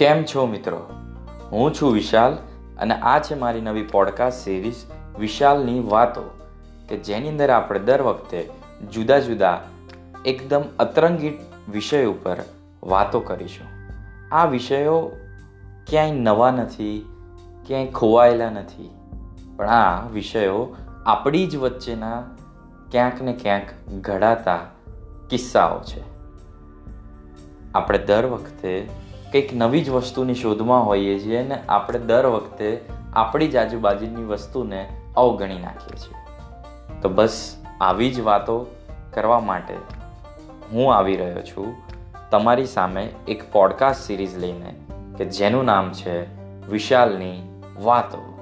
કેમ છો મિત્રો? હું છું વિશાલ અને આ છે મારી નવી પોડકાસ્ટ સિરીઝ વિશાલની વાતો, કે જેની અંદર આપણે દર વખતે જુદા જુદા, એકદમ અતરંગી વિષય ઉપર વાતો કરીશું. આ વિષયો ક્યાંય નવા નથી, ક્યાંય ખોવાયેલા નથી, પણ આ વિષયો આપણી જ વચ્ચેના ક્યાંક ને ક્યાંક ઘડાતા કિસ્સાઓ છે. આપણે દર વખતે કંઈક નવી જ વસ્તુની શોધમાં હોઈએ છીએ અને આપણે દર વખતે આપણી જ આજુબાજુની વસ્તુને અવગણી નાખીએ છીએ. તો બસ આવી જ વાતો કરવા માટે હું આવી રહ્યો છું તમારી સામે એક પોડકાસ્ટ સિરીઝ લઈને, કે જેનું નામ છે વિશાલની વાતો.